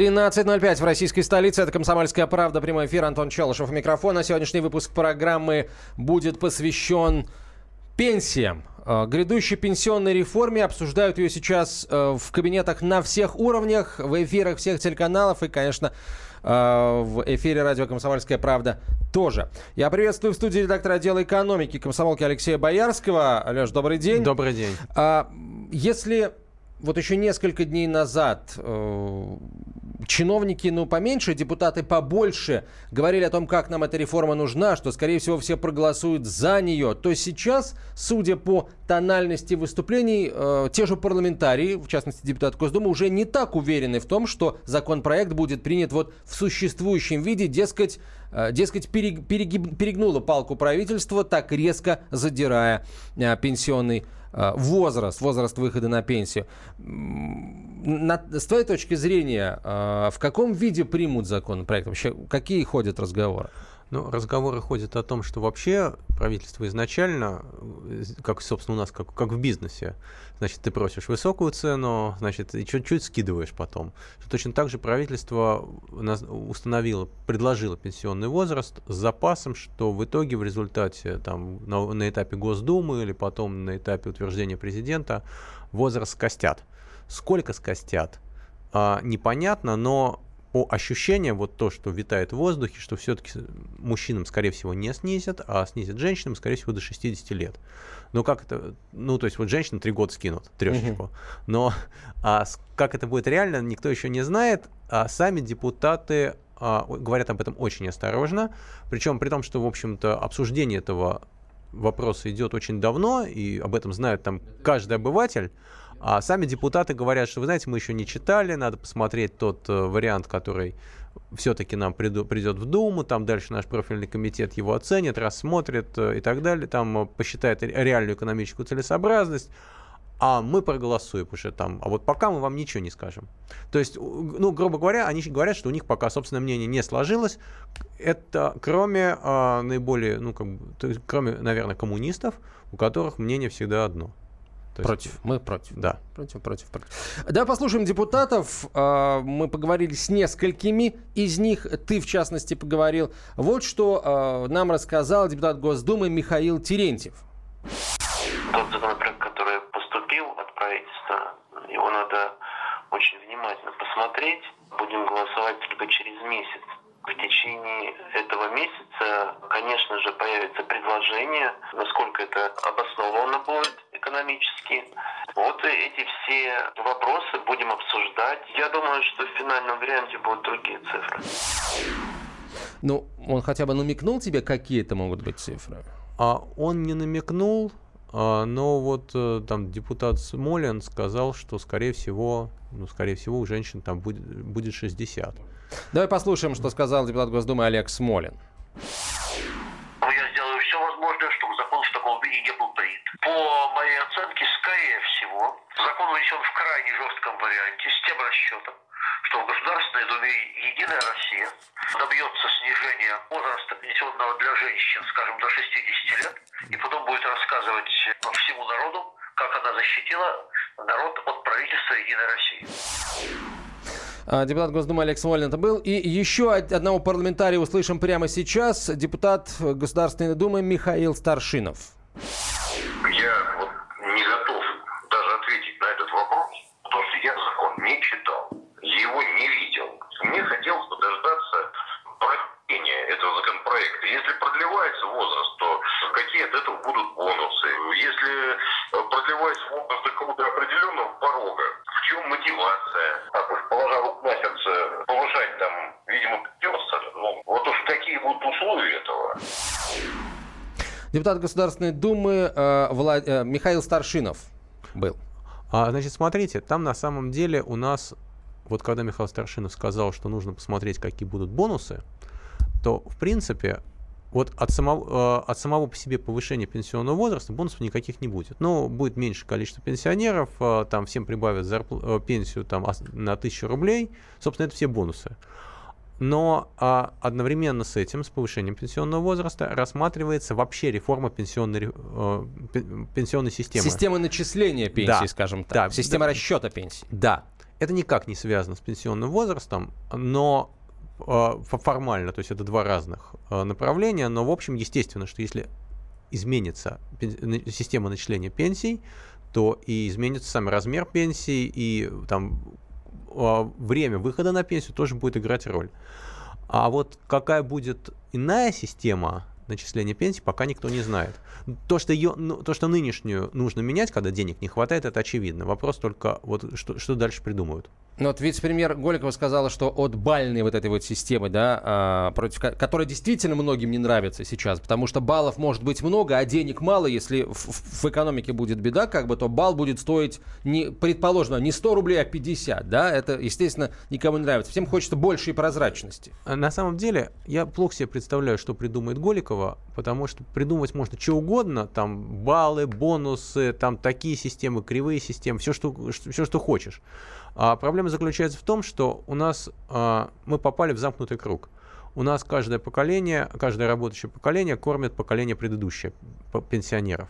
13.05 в российской столице. Это «Комсомольская правда». Прямой эфир. Антон Челышев. Микрофон. А сегодняшний выпуск программы будет посвящен пенсиям. Э, грядущей пенсионной реформе обсуждают ее сейчас э, в кабинетах на всех уровнях, в эфирах всех телеканалов и, конечно, э, в эфире радио «Комсомольская правда» тоже. Я приветствую в студии редактора отдела экономики комсомолки Алексея Боярского. Леш, добрый день. Добрый день. А, если вот еще несколько дней назад чиновники, ну, поменьше, депутаты побольше говорили о том, как нам эта реформа нужна, что, скорее всего, все проголосуют за нее, то сейчас, судя по тональности выступлений, э, те же парламентарии, в частности, депутат Госдумы, уже не так уверены в том, что законопроект будет принят вот в существующем виде, дескать, э, дескать перег, перегиб, перегнуло палку правительства, так резко задирая э, пенсионный возраст, возраст выхода на пенсию. На, с твоей точки зрения, э, в каком виде примут законопроект? Вообще, какие ходят разговоры? Ну, разговоры ходят о том, что вообще правительство изначально, э, как, собственно, у нас, как, как в бизнесе, значит, ты просишь высокую цену, значит, и чуть-чуть скидываешь потом. Точно так же правительство установило, предложило пенсионный возраст с запасом, что в итоге в результате там, на, на этапе Госдумы или потом на этапе утверждения президента возраст скостят. Сколько скостят, а, непонятно, но по ощущениям, вот то, что витает в воздухе, что все-таки мужчинам, скорее всего, не снизят, а снизят женщинам, скорее всего, до 60 лет. Но как это, ну, то есть вот женщина три года скинут, трешечку. Угу. Но а, как это будет реально, никто еще не знает, а сами депутаты а, говорят об этом очень осторожно, причем при том, что, в общем-то, обсуждение этого вопроса идет очень давно, и об этом знает там каждый обыватель, а сами депутаты говорят, что, вы знаете, мы еще не читали, надо посмотреть тот э, вариант, который все-таки нам придет в Думу, там дальше наш профильный комитет его оценит, рассмотрит э, и так далее, там э, посчитает реальную экономическую целесообразность, а мы проголосуем уже там, а вот пока мы вам ничего не скажем. То есть, ну, грубо говоря, они говорят, что у них пока собственное мнение не сложилось, это кроме а, наиболее, ну, как бы, то есть, кроме, наверное, коммунистов, у которых мнение всегда одно. То против. Есть... Мы против. Да. Против, против, против. Давай послушаем депутатов. А, мы поговорили с несколькими из них. Ты, в частности, поговорил. Вот что а, нам рассказал депутат Госдумы Михаил Терентьев. Тот законопроект, который поступил от правительства, его надо очень внимательно посмотреть. Будем голосовать только через месяц. В течение этого месяца, конечно же, появится предложение, насколько это обоснованно будет экономически. Вот эти все вопросы будем обсуждать. Я думаю, что в финальном варианте будут другие цифры. Ну, он хотя бы намекнул тебе, какие это могут быть цифры? А он не намекнул, а, но вот э, там депутат Смолин сказал, что скорее всего, ну, скорее всего, у женщин там будет, будет 60. Давай послушаем, что сказал депутат Госдумы Олег Смолин. Ну, я сделаю все возможное, чтобы закон в таком виде не был принят. По моей оценке, скорее закон внесен в крайне жестком варианте с тем расчетом, что в Государственной Думе «Единая Россия» добьется снижения возраста пенсионного для женщин, скажем, до 60 лет, и потом будет рассказывать всему народу, как она защитила народ от правительства «Единой России». А, депутат Госдумы Олег Смолин это был. И еще одного парламентария услышим прямо сейчас. Депутат Государственной Думы Михаил Старшинов. Я вот не готов даже ответить на этот вопрос, потому что я закон не читал, его не видел. Мне хотелось бы дождаться прохождения этого законопроекта. Если продлевается возраст, то какие от этого будут бонусы? Если продлевается возраст до какого-то определенного порога, в чем мотивация? Так уж положа руку на сердце, повышать там, видимо, придется. Ну, вот уж какие будут условия этого? Депутат Государственной Думы э, Влад... э, Михаил Старшинов был. А, значит, смотрите, там на самом деле у нас, вот когда Михаил Старшинов сказал, что нужно посмотреть, какие будут бонусы, то, в принципе, вот от самого, э, от самого по себе повышения пенсионного возраста бонусов никаких не будет. Но будет меньше количество пенсионеров, э, там всем прибавят зарпл- э, пенсию там, на 1000 рублей. Собственно, это все бонусы. Но а, одновременно с этим, с повышением пенсионного возраста, рассматривается вообще реформа пенсионной, э, пенсионной системы. Система начисления пенсии, да, скажем так. Да, Система да, расчета пенсии. Да. это никак не связано с пенсионным возрастом, но формально, то есть это два разных направления, но в общем естественно, что если изменится система начисления пенсий, то и изменится сам размер пенсии, и там время выхода на пенсию тоже будет играть роль. А вот какая будет иная система начисления пенсии, пока никто не знает. То, что, ее, ну, то, что нынешнюю нужно менять, когда денег не хватает, это очевидно. Вопрос только, вот, что, что дальше придумают. Ну вот вице-премьер Голикова сказала, что от бальной вот этой вот системы, да, а, против которой действительно многим не нравится сейчас, потому что баллов может быть много, а денег мало, если в, в экономике будет беда, как бы, то балл будет стоить, не, предположим, не 100 рублей, а 50, да, это, естественно, никому не нравится. Всем хочется большей прозрачности. А на самом деле, я плохо себе представляю, что придумает Голикова, потому что придумать можно что угодно, там баллы, бонусы, там такие системы, кривые системы, все, что, все, что хочешь. А проблема заключается в том, что у нас а, мы попали в замкнутый круг. У нас каждое поколение, каждое работающее поколение кормит поколение предыдущее, пенсионеров.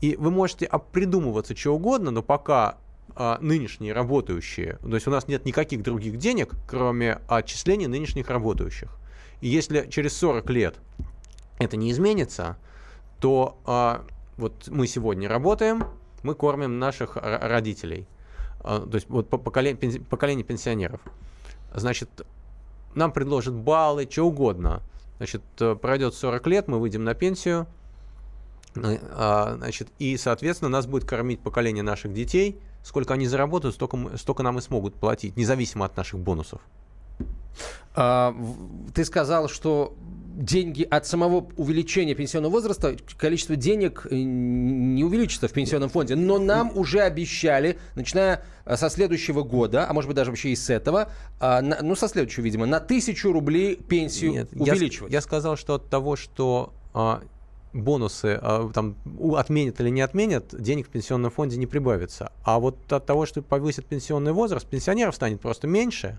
И вы можете придумываться что угодно, но пока а, нынешние работающие, то есть у нас нет никаких других денег, кроме отчислений нынешних работающих. И если через 40 лет это не изменится, то а, вот мы сегодня работаем, мы кормим наших родителей – а, то есть вот поколение, поколение пенсионеров. Значит, нам предложат баллы, что угодно. Значит, э, пройдет 40 лет, мы выйдем на пенсию, э, а, значит, и, соответственно, нас будет кормить поколение наших детей. Сколько они заработают, столько, столько нам и смогут платить, независимо от наших бонусов. А, ты сказал, что деньги от самого увеличения пенсионного возраста, количество денег э, не увеличится в пенсионном фонде. Но нам уже обещали, начиная э, со следующего года, а может быть даже вообще и с этого, а, ну со следующего, видимо, на тысячу рублей пенсию Нет, увеличивать. Я, я сказал, что от того, что а, бонусы а, там отменят или не отменят, денег в пенсионном фонде не прибавится. А вот от того, что повысит пенсионный возраст, пенсионеров станет просто меньше,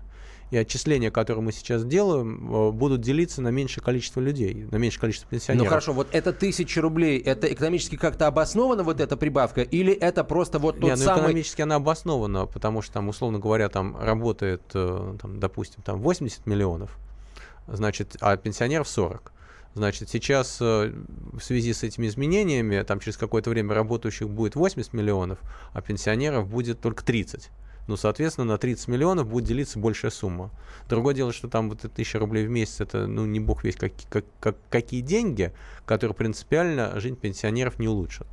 и отчисления, которые мы сейчас делаем, э, будут делиться на меньшее количество людей, на меньшее количество пенсионеров. Ну хорошо, вот это тысяча рублей, это экономически как-то обоснована вот эта прибавка, или это просто вот тот Нет, ну, самый... экономически она обоснована, потому что там, условно говоря, там работает, э, там, допустим, там 80 миллионов, значит, а пенсионеров 40. Значит, сейчас э, в связи с этими изменениями, там через какое-то время работающих будет 80 миллионов, а пенсионеров будет только 30 ну, соответственно, на 30 миллионов будет делиться большая сумма. Другое дело, что там вот эта тысяча рублей в месяц, это, ну, не бог весь как, как, как, какие деньги, которые принципиально жизнь пенсионеров не улучшат.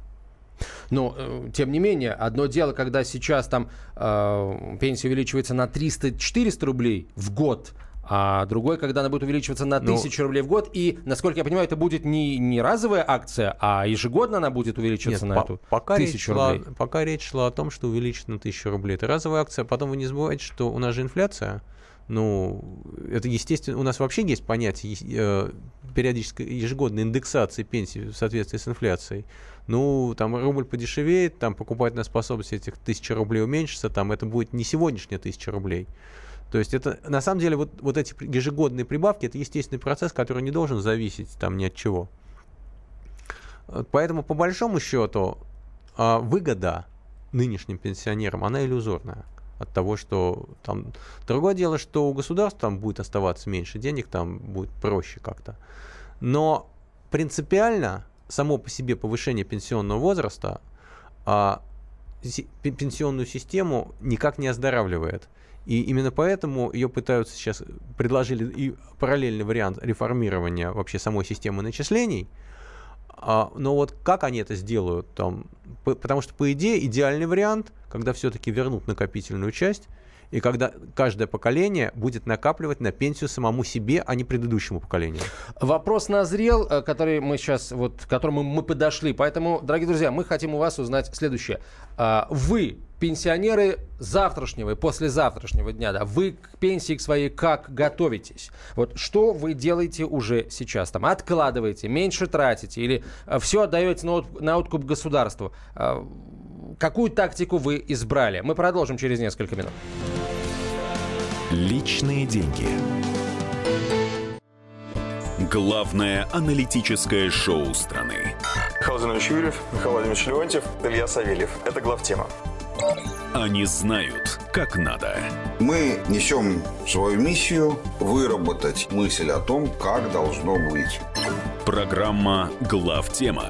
Но, э, тем не менее, одно дело, когда сейчас там э, пенсия увеличивается на 300-400 рублей в год, а другой, когда она будет увеличиваться на ну, тысячу ну, рублей в год. И, насколько я понимаю, это будет не, не разовая акция, а ежегодно она будет увеличиваться нет, на по- эту пока тысячу речь рублей. Шла, пока речь шла о том, что увеличится на тысячу рублей. Это разовая акция. Потом вы не забывайте, что у нас же инфляция. Ну, это естественно, у нас вообще есть понятие э, периодической ежегодной индексации пенсии в соответствии с инфляцией. Ну, там рубль подешевеет, там покупательная способность этих тысячи рублей уменьшится, там это будет не сегодняшняя тысяча рублей. То есть это, на самом деле, вот, вот эти ежегодные прибавки, это естественный процесс, который не должен зависеть там ни от чего. Поэтому, по большому счету, а, выгода нынешним пенсионерам, она иллюзорная от того, что там... Другое дело, что у государства там будет оставаться меньше денег, там будет проще как-то. Но принципиально само по себе повышение пенсионного возраста а, пенсионную систему никак не оздоравливает. И именно поэтому ее пытаются сейчас, предложили и параллельный вариант реформирования вообще самой системы начислений. А, но вот как они это сделают? Там, по, потому что, по идее, идеальный вариант, когда все-таки вернут накопительную часть, и когда каждое поколение будет накапливать на пенсию самому себе, а не предыдущему поколению. Вопрос назрел, э, который мы сейчас, вот, к которому мы подошли. Поэтому, дорогие друзья, мы хотим у вас узнать следующее. А, вы, пенсионеры завтрашнего и послезавтрашнего дня, да, вы к пенсии к своей как готовитесь? Вот что вы делаете уже сейчас? Там откладываете, меньше тратите или э, все отдаете на, на откуп государству? Какую тактику вы избрали? Мы продолжим через несколько минут. Личные деньги. Главное аналитическое шоу страны. Михаил Юрьев, Михаил Владимирович Леонтьев, Илья Савельев. Это главтема. Они знают, как надо. Мы несем свою миссию выработать мысль о том, как должно быть. Программа «Глав тема»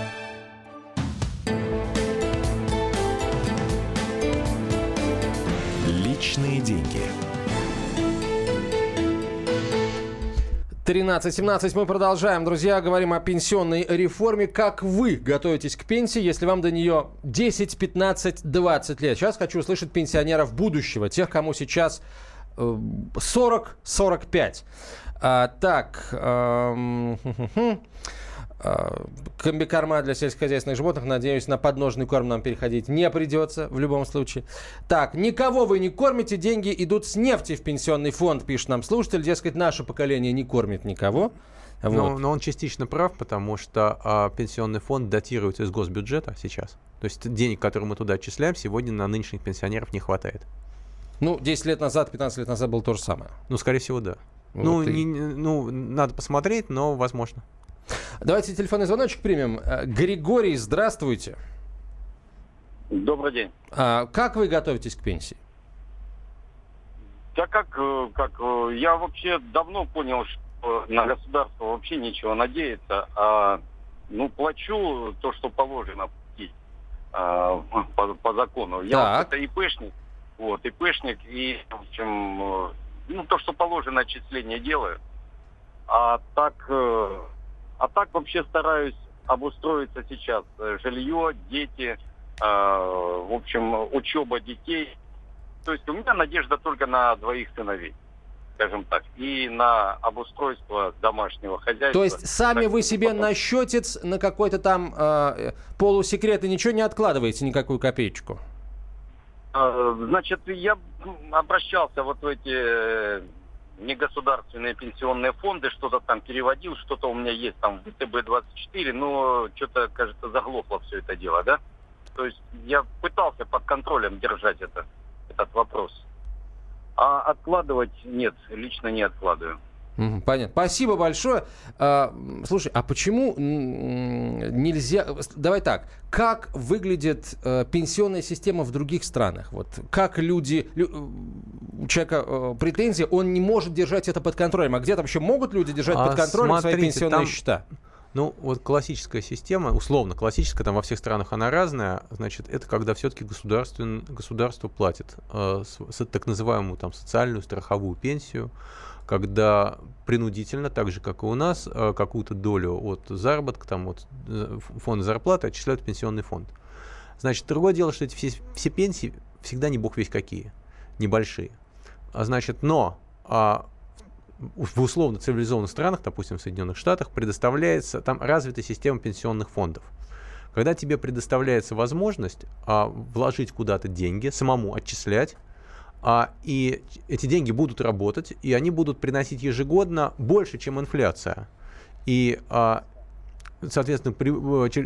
13.17 мы продолжаем. Друзья, говорим о пенсионной реформе. Как вы готовитесь к пенсии, если вам до нее 10, 15, 20 лет? Сейчас хочу услышать пенсионеров будущего, тех, кому сейчас 40-45. А, так, эм, комбикорма для сельскохозяйственных животных. Надеюсь, на подножный корм нам переходить не придется в любом случае. Так, никого вы не кормите, деньги идут с нефти в пенсионный фонд, пишет нам слушатель. Дескать, наше поколение не кормит никого. Вот. Но, но он частично прав, потому что а, пенсионный фонд датируется из госбюджета сейчас. То есть денег, которые мы туда отчисляем, сегодня на нынешних пенсионеров не хватает. Ну, 10 лет назад, 15 лет назад было то же самое. Ну, скорее всего, да. Вот ну, и... не, ну, надо посмотреть, но возможно. Давайте телефонный звоночек примем. Э, Григорий, здравствуйте. Добрый день. А, как вы готовитесь к пенсии? Да как, э, как, э, я вообще давно понял, что на государство вообще нечего надеяться, а ну плачу то, что положено а, по, по закону. Я вот это ИПшник, вот, ИПшник, и, в общем, ну, то, что положено, отчисление делаю. А так, а так вообще стараюсь обустроиться сейчас. Жилье, дети, э, в общем, учеба детей. То есть у меня надежда только на двоих сыновей скажем так, и на обустройство домашнего хозяйства. То есть сами вы себе потом... на счетец, на какой-то там э, полусекрет и ничего не откладываете, никакую копеечку? Э, значит, я обращался вот в эти негосударственные пенсионные фонды, что-то там переводил, что-то у меня есть там в ВТБ-24, но что-то, кажется, заглохло все это дело, да? То есть я пытался под контролем держать это, этот вопрос. А откладывать нет, лично не откладываю. Понятно. Спасибо большое. А, слушай, а почему нельзя... Давай так. Как выглядит э, пенсионная система в других странах? Вот как люди... У человека э, претензии, он не может держать это под контролем. А где-то вообще могут люди держать а под контролем смотрите, свои пенсионные там... счета? Ну, вот классическая система, условно классическая, там во всех странах она разная, значит, это когда все-таки государство платит э, с, с, так называемую там социальную страховую пенсию, когда принудительно, так же, как и у нас, э, какую-то долю от заработка, там, от э, фонда зарплаты отчисляют в пенсионный фонд. Значит, другое дело, что эти все, все пенсии всегда не бог весь какие, небольшие. А значит, но а, в условно цивилизованных странах, допустим, в Соединенных Штатах, предоставляется, там развита система пенсионных фондов. Когда тебе предоставляется возможность а, вложить куда-то деньги, самому отчислять, а, и эти деньги будут работать, и они будут приносить ежегодно больше, чем инфляция. И, а, соответственно, при,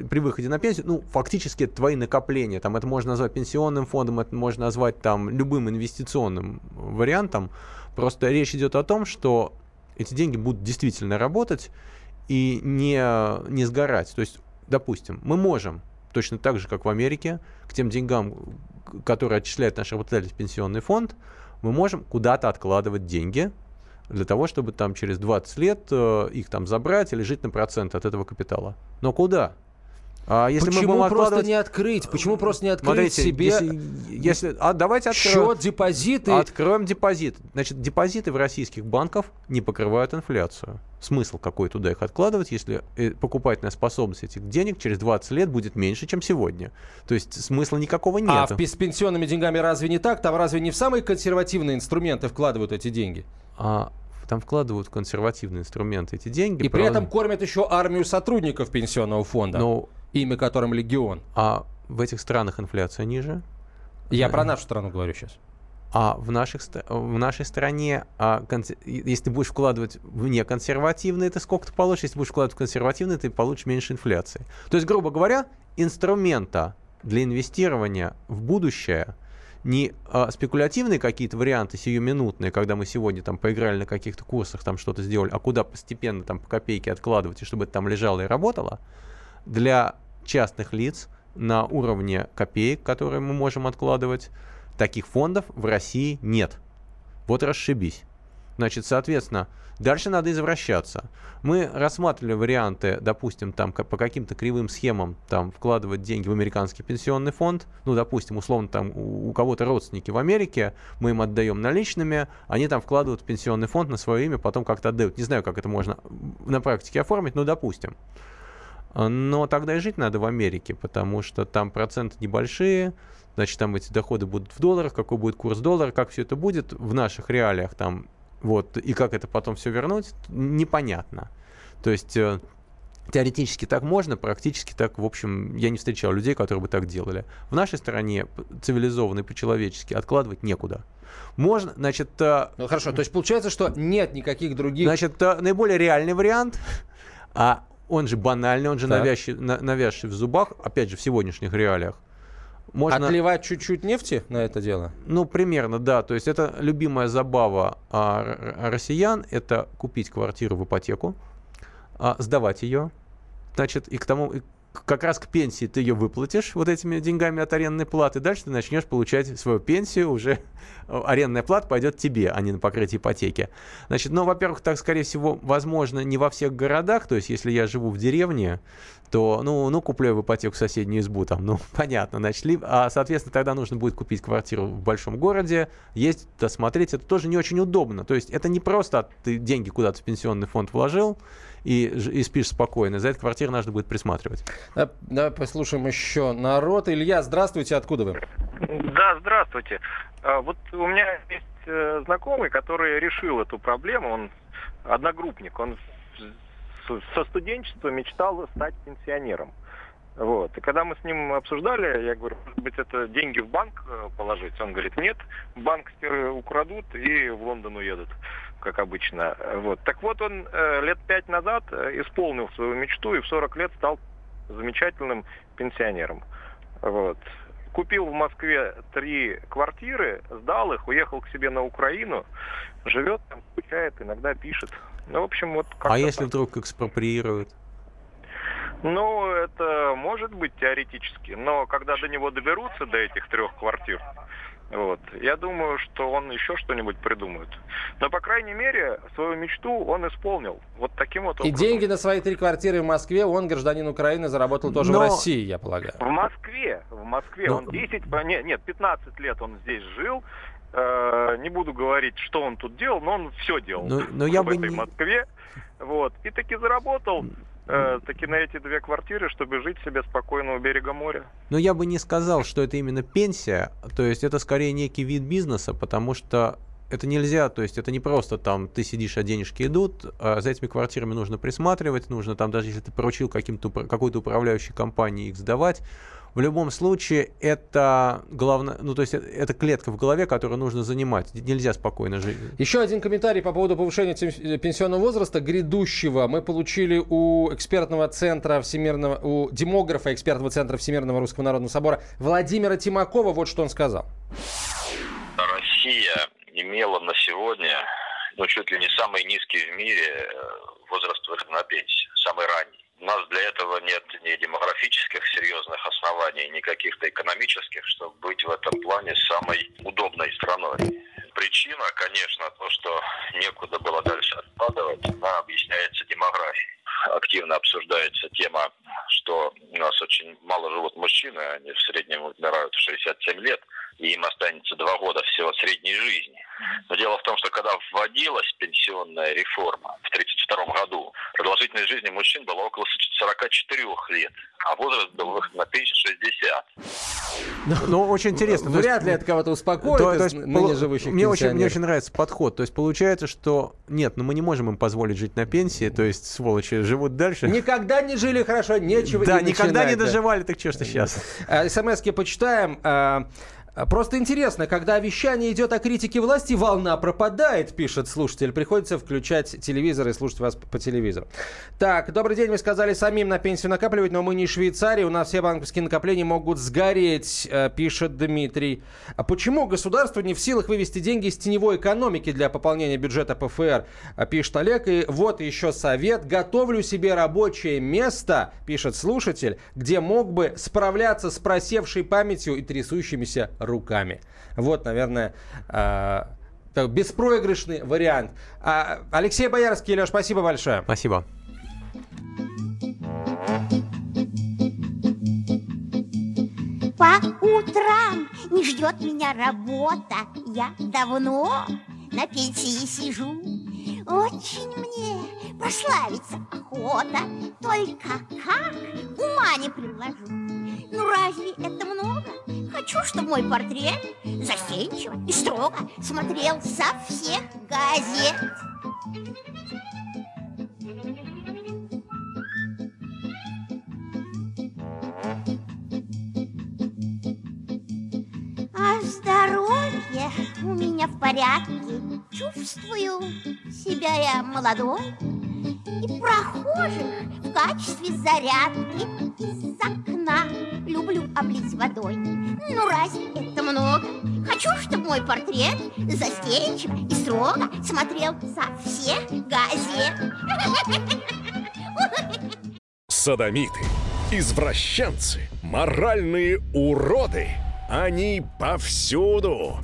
при выходе на пенсию, ну, фактически это твои накопления. Там, это можно назвать пенсионным фондом, это можно назвать там, любым инвестиционным вариантом. Просто речь идет о том, что эти деньги будут действительно работать и не, не сгорать. То есть, допустим, мы можем точно так же, как в Америке, к тем деньгам, который отчисляет наш работодатель в пенсионный фонд, мы можем куда-то откладывать деньги для того, чтобы там через 20 лет э, их там забрать или жить на процент от этого капитала. Но куда? А если Почему мы будем просто не открыть? Почему просто не открыть Смотрите, себе если, если, а давайте откроем, счет, депозиты? Откроем депозит. Значит, депозиты в российских банках не покрывают инфляцию. Смысл какой туда их откладывать, если э, покупательная способность этих денег через 20 лет будет меньше, чем сегодня. То есть смысла никакого нет. А в, с пенсионными деньгами разве не так? Там разве не в самые консервативные инструменты вкладывают эти деньги? А, там вкладывают консервативные инструменты эти деньги. И правда? при этом кормят еще армию сотрудников пенсионного фонда. Но имя которым легион. А в этих странах инфляция ниже? Я про нашу страну говорю сейчас. А в, наших, в нашей стране, а, если ты будешь вкладывать в неконсервативные, ты сколько ты получишь? Если будешь вкладывать в консервативные, ты получишь меньше инфляции. То есть, грубо говоря, инструмента для инвестирования в будущее не а, спекулятивные какие-то варианты сиюминутные, когда мы сегодня там поиграли на каких-то курсах, там что-то сделали, а куда постепенно там по копейке откладывать, и чтобы это там лежало и работало, для частных лиц на уровне копеек, которые мы можем откладывать, таких фондов в России нет. Вот расшибись. Значит, соответственно, дальше надо извращаться. Мы рассматривали варианты, допустим, там по каким-то кривым схемам там вкладывать деньги в американский пенсионный фонд. Ну, допустим, условно, там у, кого-то родственники в Америке, мы им отдаем наличными, они там вкладывают в пенсионный фонд на свое имя, потом как-то отдают. Не знаю, как это можно на практике оформить, но допустим. Но тогда и жить надо в Америке, потому что там проценты небольшие, значит, там эти доходы будут в долларах, какой будет курс доллара, как все это будет в наших реалиях там вот, и как это потом все вернуть, непонятно. То есть э, теоретически так можно, практически так, в общем, я не встречал людей, которые бы так делали. В нашей стране цивилизованной, по-человечески откладывать некуда. Можно, значит... Э, ну хорошо, то есть получается, что нет никаких других... Значит, э, наиболее реальный вариант, а он же банальный, он же навязчив, навязший в зубах, опять же, в сегодняшних реалиях, можно... Отливать чуть-чуть нефти на это дело? Ну, примерно, да. То есть это любимая забава а, россиян, это купить квартиру в ипотеку, а, сдавать ее, значит, и к тому, и как раз к пенсии ты ее выплатишь вот этими деньгами от арендной платы, дальше ты начнешь получать свою пенсию, уже арендная плата пойдет тебе, а не на покрытие ипотеки. Значит, ну, во-первых, так, скорее всего, возможно, не во всех городах, то есть если я живу в деревне, то, ну, ну куплю в ипотеку соседнюю избу, там, ну, понятно, значит, ли, а, соответственно, тогда нужно будет купить квартиру в большом городе, ездить, смотреть, это тоже не очень удобно, то есть это не просто ты деньги куда-то в пенсионный фонд вложил, и, и спишь спокойно. За этой квартирой нужно будет присматривать. Да, давай послушаем еще народ. Илья, здравствуйте, откуда вы? Да, здравствуйте. А, вот у меня есть э, знакомый, который решил эту проблему. Он одногруппник. Он со студенчества мечтал стать пенсионером. Вот. И когда мы с ним обсуждали, я говорю, может быть, это деньги в банк э, положить? Он говорит, нет, банкстеры украдут и в Лондон уедут как обычно. Вот. Так вот, он э, лет пять назад э, исполнил свою мечту и в 40 лет стал замечательным пенсионером. Вот. Купил в Москве три квартиры, сдал их, уехал к себе на Украину, живет там, скучает, иногда пишет. Ну, в общем, вот А если так. вдруг экспроприируют? Ну, это может быть теоретически, но когда до него доберутся, до этих трех квартир, вот. Я думаю, что он еще что-нибудь придумает. Но, по крайней мере, свою мечту он исполнил. Вот таким вот образом. И деньги на свои три квартиры в Москве он, гражданин Украины, заработал тоже Но... в России, я полагаю. В Москве. В Москве. Но... Он 10, нет, нет, 15 лет он здесь жил. Э, не буду говорить, что он тут делал, но он все делал но, но я в бы этой не... Москве. Вот. И таки заработал э, таки на эти две квартиры, чтобы жить себе спокойно у берега моря. Но я бы не сказал, что это именно пенсия, то есть это скорее некий вид бизнеса, потому что это нельзя, то есть это не просто там ты сидишь, а денежки идут, а за этими квартирами нужно присматривать, нужно там даже если ты поручил каким-то, какой-то управляющей компании их сдавать, в любом случае, это главное, ну то есть это клетка в голове, которую нужно занимать. Нельзя спокойно жить. Еще один комментарий по поводу повышения пенсионного возраста грядущего. Мы получили у экспертного центра Всемирного, у демографа экспертного центра Всемирного Русского Народного Собора Владимира Тимакова. Вот что он сказал. Россия имела на сегодня ну, чуть ли не самый низкий в мире э, возраст выхода на пенсию, самый ранний. У нас для этого нет ни демографических серьезных оснований, ни каких-то экономических, чтобы быть в этом плане самой удобной страной. Причина, конечно, то, что некуда было дальше откладывать, она объясняется демографией. Активно обсуждается тема, что у нас очень мало живут мужчины, они в среднем умирают в 67 лет, и им останется два года всего средней жизни. Но дело в том, что когда вводилась пенсионная реформа в 1932 году, продолжительность жизни мужчин была около 44 лет, а возраст был выход на пенсию 60. Ну, ну очень интересно. Ну, вряд ли это кого-то успокоит то, то есть, ныне живущих мне очень, мне очень нравится подход. То есть получается, что нет, ну мы не можем им позволить жить на пенсии, то есть сволочи живут дальше. Никогда не жили хорошо, нечего Да, никогда не доживали, так что ж ты сейчас. Э, СМСки почитаем. Просто интересно, когда вещание идет о критике власти, волна пропадает, пишет слушатель. Приходится включать телевизор и слушать вас по телевизору. Так, добрый день. Вы сказали самим на пенсию накапливать, но мы не Швейцария. У нас все банковские накопления могут сгореть, э, пишет Дмитрий. А почему государство не в силах вывести деньги из теневой экономики для пополнения бюджета ПФР, а, пишет Олег. И вот еще совет. Готовлю себе рабочее место, пишет слушатель, где мог бы справляться с просевшей памятью и трясущимися руками. Вот, наверное, э, беспроигрышный вариант. А, Алексей Боярский, Леш, спасибо большое. Спасибо. По утрам не ждет меня работа. Я давно на пенсии сижу. Очень мне прославиться охота, Только как ума не приложу. Ну разве это много? Хочу, чтобы мой портрет Застенчиво и строго смотрел со всех газет. А здоровье у меня в порядке Чувствую себя я молодой И прохожих в качестве зарядки Из окна. Люблю облить водой. Ну разве это много? Хочу, чтобы мой портрет Застенчиво и строго Смотрел со всех газет Садомиты, извращенцы, моральные уроды. Они повсюду.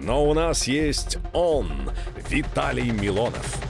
Но у нас есть он, Виталий Милонов.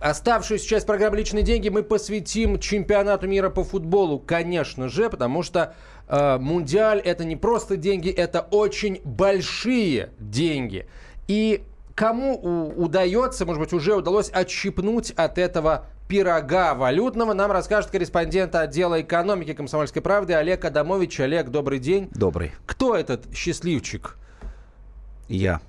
Оставшуюся часть программы «Личные деньги» мы посвятим чемпионату мира по футболу, конечно же, потому что э, Мундиаль – это не просто деньги, это очень большие деньги. И кому удается, может быть, уже удалось отщипнуть от этого пирога валютного, нам расскажет корреспондент отдела экономики «Комсомольской правды» Олег Адамович. Олег, добрый день. Добрый. Кто этот счастливчик? Я.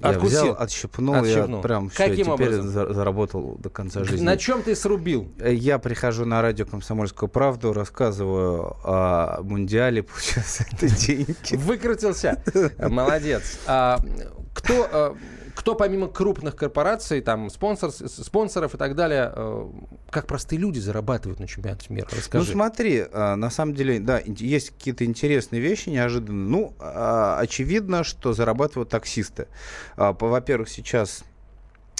Я Откусил. взял, отщипнул, Отщипнул. я прям все, Каким теперь образом? за- заработал до конца жизни. На чем ты срубил? Я прихожу на радио «Комсомольскую правду», рассказываю о Мундиале, получается, это деньги. Выкрутился. Молодец. А, кто, э, кто помимо крупных корпораций, там, спонсор, спонсоров и так далее, э, как простые люди зарабатывают на чемпионате мира? Ну Расскажи. смотри, а, на самом деле, да, есть какие-то интересные вещи, неожиданные. Ну, а, очевидно, что зарабатывают таксисты. А, Во-первых, сейчас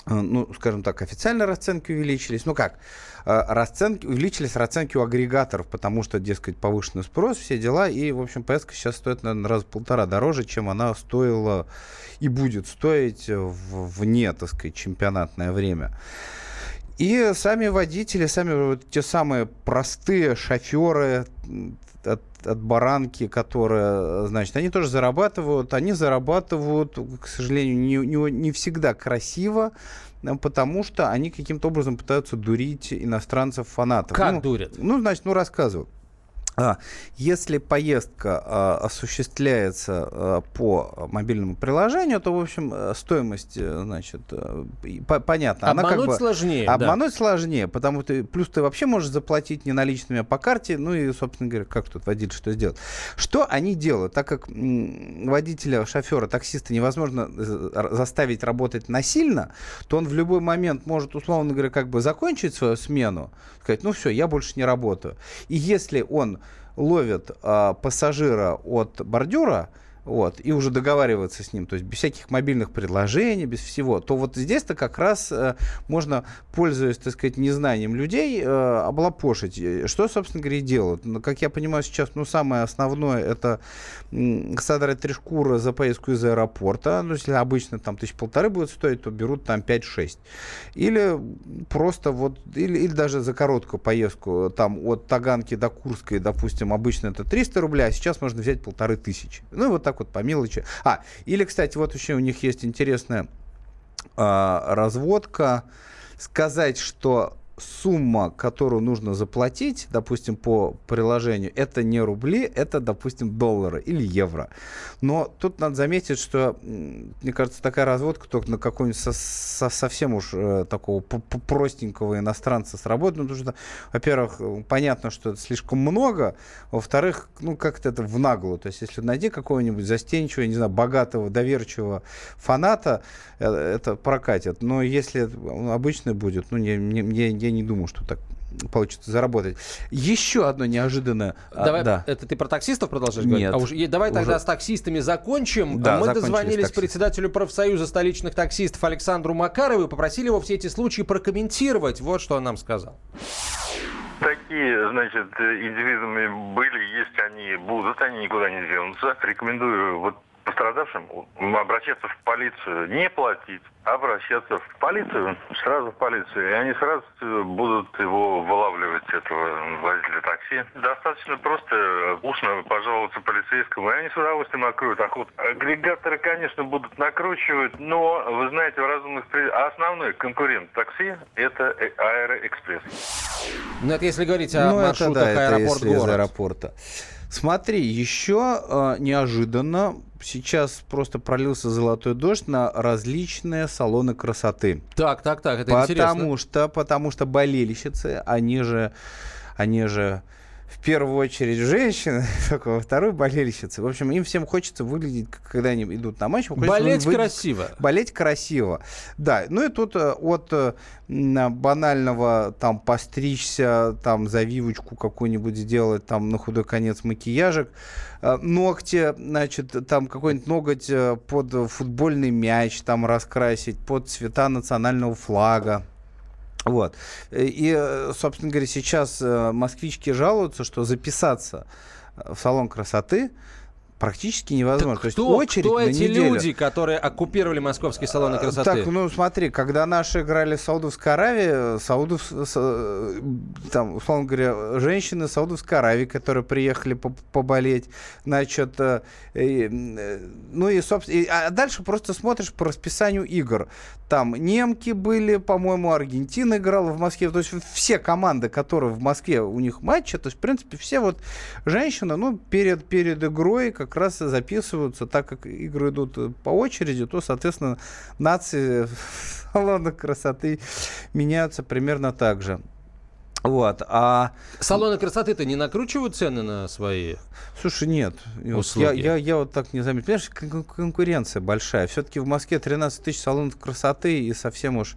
ну, скажем так, официально расценки увеличились. Ну как, а, расценки, увеличились расценки у агрегаторов, потому что, дескать, повышенный спрос, все дела. И, в общем, поездка сейчас стоит, наверное, раз в полтора дороже, чем она стоила и будет стоить вне, так сказать, чемпионатное время. И сами водители, сами вот те самые простые шоферы от, баранки, которые, значит, они тоже зарабатывают. Они зарабатывают, к сожалению, не, не, не всегда красиво, э, потому что они каким-то образом пытаются дурить иностранцев, фанатов. Как ну, дурят? Ну, значит, ну рассказываю. А, Если поездка а, осуществляется а, по мобильному приложению, то, в общем, э, стоимость, э, значит, э, по- понятно. она как Обмануть бы- сложнее, да. Обмануть сложнее, потому что плюс ты вообще можешь заплатить не наличными, а по карте. Ну и, собственно говоря, как тут водитель что сделать? Что они делают? Так как водителя, шофера, таксиста невозможно заставить работать насильно, то он в любой момент может, условно говоря, как бы закончить свою смену, сказать, ну все, я больше не работаю. И если он ловит а, пассажира от бордюра, вот, и уже договариваться с ним, то есть без всяких мобильных предложений, без всего, то вот здесь-то как раз э, можно, пользуясь, так сказать, незнанием людей, э, облапошить. Что, собственно говоря, и делают. Ну, как я понимаю сейчас, ну, самое основное, это м, содрать три шкуры за поездку из аэропорта, ну, если обычно там тысяч полторы будет стоить, то берут там 5-6. Или просто вот, или, или даже за короткую поездку, там от Таганки до Курской, допустим, обычно это 300 рублей, а сейчас можно взять полторы тысячи. Ну, и вот так вот по мелочи. А, или, кстати, вот еще у них есть интересная а, разводка. Сказать, что сумма, которую нужно заплатить, допустим, по приложению, это не рубли, это, допустим, доллары или евро. Но тут надо заметить, что, мне кажется, такая разводка только на какого-нибудь со- со- совсем уж э, такого простенького иностранца сработает. Ну, потому что, во-первых, э, понятно, что это слишком много. Во-вторых, ну, как-то это в наглую. То есть, если найди какого-нибудь застенчивого, не знаю, богатого, доверчивого фаната, э, это прокатит. Но если он обычный будет, ну, не, не, не- я не думаю, что так получится заработать. Еще одно неожиданное... а, Давай, да. это ты про таксистов продолжаешь говорить? Нет. А уж, давай тогда Уже- с таксистами закончим. Да, Мы дозвонились председателю профсоюза столичных таксистов Александру Макарову и попросили его все эти случаи прокомментировать. Вот что он нам сказал. Такие, значит, индивидуумы были, есть они, будут, они никуда не денутся. Рекомендую вот пострадавшим обращаться в полицию, не платить, а обращаться в полицию, сразу в полицию, и они сразу будут его вылавливать, этого водителя такси. Достаточно просто устно пожаловаться полицейскому, и они с удовольствием откроют охоту. Агрегаторы, конечно, будут накручивать, но, вы знаете, в разумных... а Основной конкурент такси – это э- Аэроэкспресс. Ну, это если говорить о Ну, это маршрутах да, это аэропорт если из город. аэропорта. Смотри, еще э, неожиданно сейчас просто пролился золотой дождь на различные салоны красоты. Так, так, так, это потому интересно. что, потому что болельщицы, они же, они же в первую очередь женщины, только во вторую болельщицы. В общем, им всем хочется выглядеть, когда они идут на матч. Болеть выглядеть- красиво. Болеть красиво. Да, ну и тут э, от э, м, банального там постричься, там завивочку какую-нибудь сделать, там на худой конец макияжик, э, ногти, значит, там какой-нибудь ноготь под футбольный мяч там раскрасить, под цвета национального флага. Вот. Э, И, э, собственно говоря, сейчас э, москвички жалуются, что записаться в салон красоты практически невозможно. То есть Кто, очередь кто на эти неделю. люди, которые оккупировали московские салоны красоты? Так, ну смотри, когда наши играли в Саудовской Аравии, Саудов, там, условно говоря, женщины Саудовской Аравии, которые приехали по- поболеть, значит, э, ну и, собственно, и- а дальше просто смотришь по расписанию игр. Там немки были, по-моему, Аргентина играла в Москве, то есть все команды, которые в Москве, у них матчи, то есть, в принципе, все вот женщины, ну, перед, перед игрой как раз записываются, так как игры идут э, по очереди, то, соответственно, нации в салонах красоты меняются примерно так же. Вот, а... Салоны красоты-то не накручивают цены на свои Слушай, нет. Услуги? Я, я, я вот так не заметил. Понимаешь, кон- конкуренция большая. Все-таки в Москве 13 тысяч салонов красоты, и совсем уж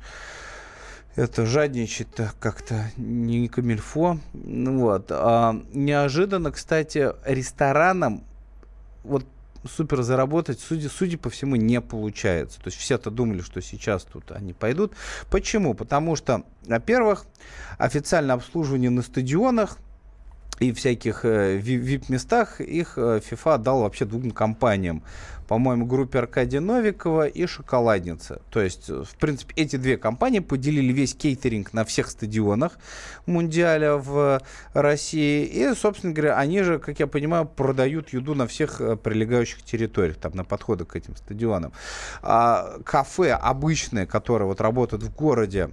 это жадничать-то как-то не камильфо. Ну Вот. А неожиданно, кстати, ресторанам вот супер заработать, судя, судя по всему, не получается. То есть все-то думали, что сейчас тут они пойдут. Почему? Потому что, во-первых, официальное обслуживание на стадионах и всяких э, ви- вип-местах их э, FIFA отдал вообще двум компаниям. По-моему, группе Аркадия Новикова и Шоколадница. То есть, э, в принципе, эти две компании поделили весь кейтеринг на всех стадионах Мундиаля в России. И, собственно говоря, они же, как я понимаю, продают еду на всех э, прилегающих территориях, там, на подходах к этим стадионам. А кафе обычные, которые вот работают в городе,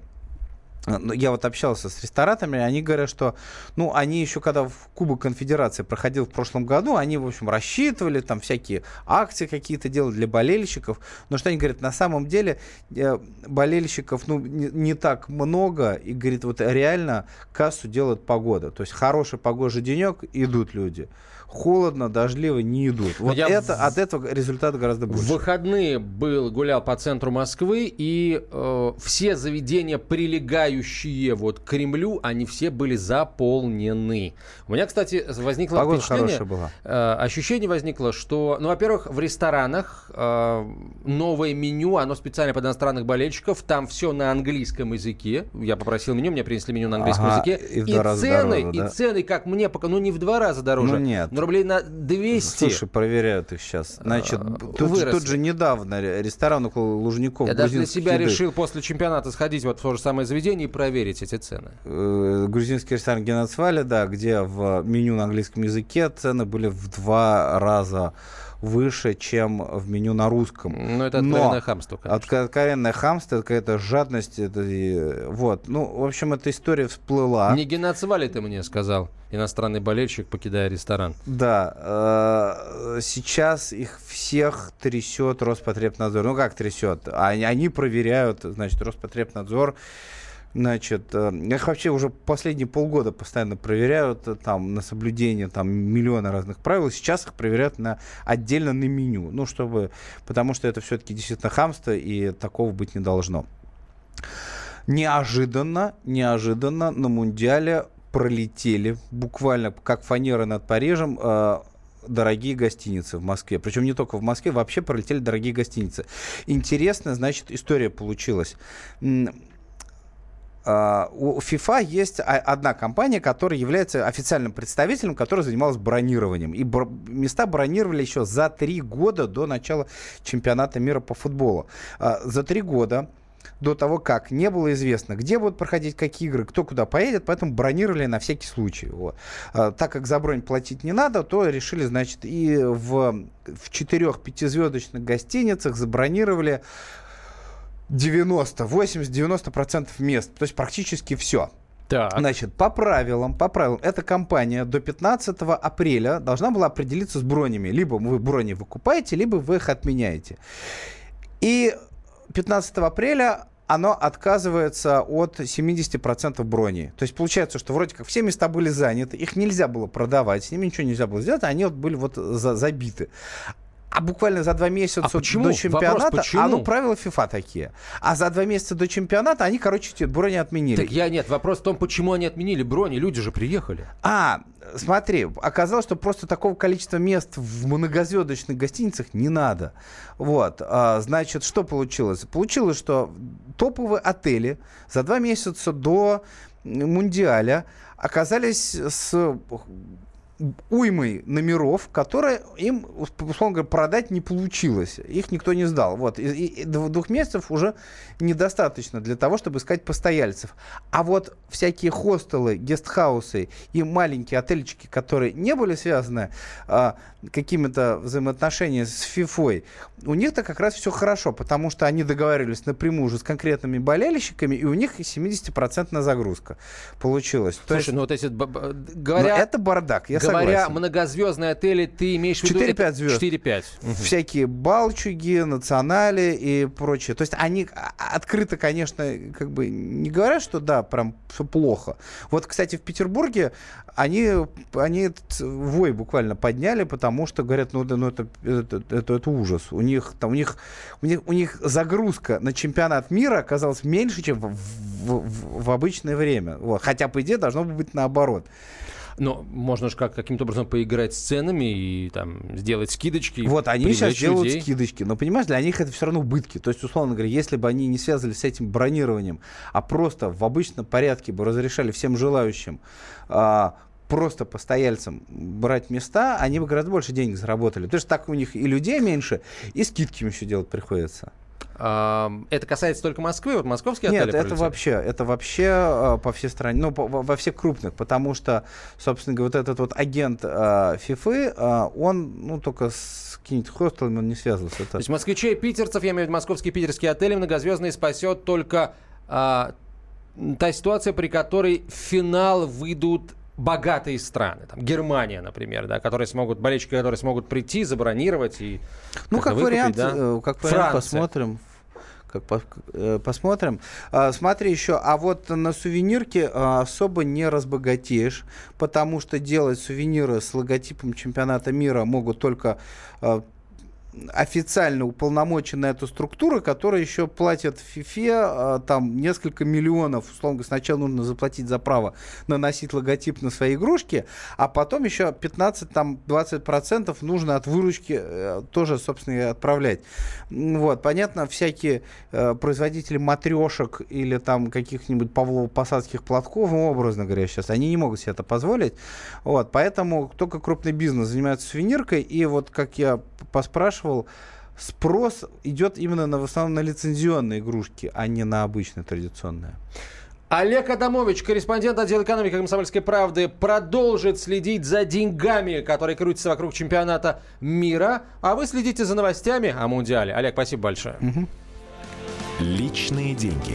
я вот общался с рестораторами, они говорят, что, ну, они еще когда в Кубок Конфедерации проходил в прошлом году, они, в общем, рассчитывали, там всякие акции какие-то делали для болельщиков, но что они говорят, на самом деле э, болельщиков, ну, не, не так много, и, говорит, вот реально кассу делает погода, то есть хороший погожий денек, идут люди, холодно, дождливо не идут. Вот Я это, в- от этого результат гораздо В больше. выходные был, гулял по центру Москвы, и э, все заведения, прилегающие вот к Кремлю, они все были заполнены. У меня, кстати, возникло Погода впечатление, была. э, ощущение возникло, что, ну, во-первых, в ресторанах э, новое меню, оно специально под иностранных болельщиков, там все на английском языке. Я попросил меню, мне принесли меню на английском Ага, языке. и в раза цены, дороже, и да? цены, как мне пока, ну, не в два раза дороже, Ну, нет. Но рублей на 200. Слушай, проверяют их сейчас. Значит, тут, же- тут же недавно ре- ресторан около Лужников. Я даже для себя еды. решил после чемпионата сходить вот в то же самое заведение и проверить эти цены. Э, грузинский ресторан Генацвали, да, где в меню на английском языке цены были в два раза выше, чем в меню на русском. Ну, это Но откровенное хамство, конечно. отк- Откровенное хамство, это какая-то жадность. Это, и- вот. Ну, в общем, эта история всплыла. Не геноцвали ты мне сказал, иностранный болельщик, покидая ресторан. Да, э, сейчас их всех трясет Роспотребнадзор. Ну как трясет? Они, они проверяют, значит, Роспотребнадзор, значит, э, их вообще уже последние полгода постоянно проверяют э, там на соблюдение там миллиона разных правил. Сейчас их проверяют на отдельно на меню, ну чтобы, потому что это все-таки действительно хамство и такого быть не должно. Неожиданно, неожиданно на Мундиале пролетели, буквально как фанера над Парижем, э, дорогие гостиницы в Москве. Причем не только в Москве, вообще пролетели дорогие гостиницы. Интересная, значит, история получилась. А, У FIFA есть одна компания, которая является официальным представителем, которая занималась бронированием. И бр- места бронировали еще за три года до начала чемпионата мира по футболу. А, За три года до того, как не было известно, где будут проходить какие игры, кто куда поедет, поэтому бронировали на всякий случай. Вот. А, так как за бронь платить не надо, то решили, значит, и в, в четырех-пятизвездочных гостиницах забронировали 90, 80-90% мест. То есть практически все. Так. Значит, по правилам, по правилам, эта компания до 15 апреля должна была определиться с бронями. Либо вы брони выкупаете, либо вы их отменяете. И 15 апреля оно отказывается от 70% брони. То есть получается, что вроде как все места были заняты, их нельзя было продавать, с ними ничего нельзя было сделать, они вот были вот за- забиты. А буквально за два месяца А почему? до Вопрос, чемпионата, почему? а ну правила FIFA такие. А за два месяца до чемпионата они, короче, брони отменили. Так я нет, вопрос в том, почему они отменили брони, люди же приехали. А, смотри, оказалось, что просто такого количества мест в многозвездочных гостиницах не надо. Вот, а, значит, что получилось? Получилось, что топовые отели за два месяца до Мундиаля оказались с уймой номеров, которые им, условно говоря, продать не получилось. Их никто не сдал. Вот. И, и- и дв- двух месяцев уже недостаточно для того, чтобы искать постояльцев. А вот всякие хостелы, гестхаусы и маленькие отельчики, которые не были связаны а, какими-то взаимоотношениями с ФИФой, у них-то как раз все хорошо, потому что они договаривались напрямую уже с конкретными болельщиками, и у них 70% загрузка получилась. То Слушай, есть- ну вот если б- но говоря, это бардак, я говоря согласен. многозвездные отели, ты имеешь в виду... 4-5 это- звезд. 4-5. Всякие балчуги, национали и прочее. То есть они а- открыто, конечно, как бы не говорят, что да, прям все плохо. Вот, кстати, в Петербурге они, они вой буквально подняли, потому что говорят, ну, да, ну это, это, это, это ужас. У них, там, у, них, у, них, у них загрузка на чемпионат мира оказалась меньше, чем в- в- в обычное время. Вот. Хотя, по идее, должно быть наоборот. Но можно же как, каким-то образом поиграть с ценами и там сделать скидочки. Вот они сейчас привлечь делают людей. скидочки. Но понимаешь, для них это все равно убытки. То есть, условно говоря, если бы они не связывались с этим бронированием, а просто в обычном порядке бы разрешали всем желающим а, просто постояльцам брать места, они бы гораздо больше денег заработали. Потому что так у них и людей меньше, и скидки им еще делать приходится. А, это касается только Москвы, вот московские Нет, отели это пролетели? вообще, это вообще э, по всей стране, ну, по- во, всех крупных, потому что, собственно говоря, вот этот вот агент э, ФИФы, э, он, ну, только с какими-то хостелами он не связывался. Это... То есть москвичей питерцев, я имею в виду московские и питерские отели, многозвездные спасет только а, та ситуация, при которой в финал выйдут богатые страны, там Германия, например, да, которые смогут, болельщики, которые смогут прийти, забронировать и Ну, как выкупить, вариант, да. э, как вариант Франция. посмотрим. Как по, э, посмотрим. А, смотри еще, а вот на сувенирке а, особо не разбогатеешь, потому что делать сувениры с логотипом чемпионата мира могут только а, официально уполномоченная эта структура, которая еще платит ФИФЕ а, там несколько миллионов. Условно говоря, сначала нужно заплатить за право наносить логотип на свои игрушки, а потом еще 15-20% нужно от выручки э, тоже, собственно, отправлять. Вот, понятно, всякие э, производители матрешек или там каких-нибудь павлово-посадских платков, ну, образно говоря, сейчас, они не могут себе это позволить. Вот, поэтому только крупный бизнес занимается сувениркой, и вот, как я поспрашивал, спрос идет именно на, в основном на лицензионные игрушки, а не на обычные традиционные. Олег Адамович, корреспондент отдела экономики «Комсомольской правды», продолжит следить за деньгами, которые крутятся вокруг чемпионата мира. А вы следите за новостями о Мундиале. Олег, спасибо большое. Угу. Личные деньги.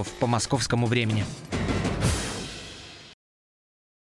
часов по московскому времени.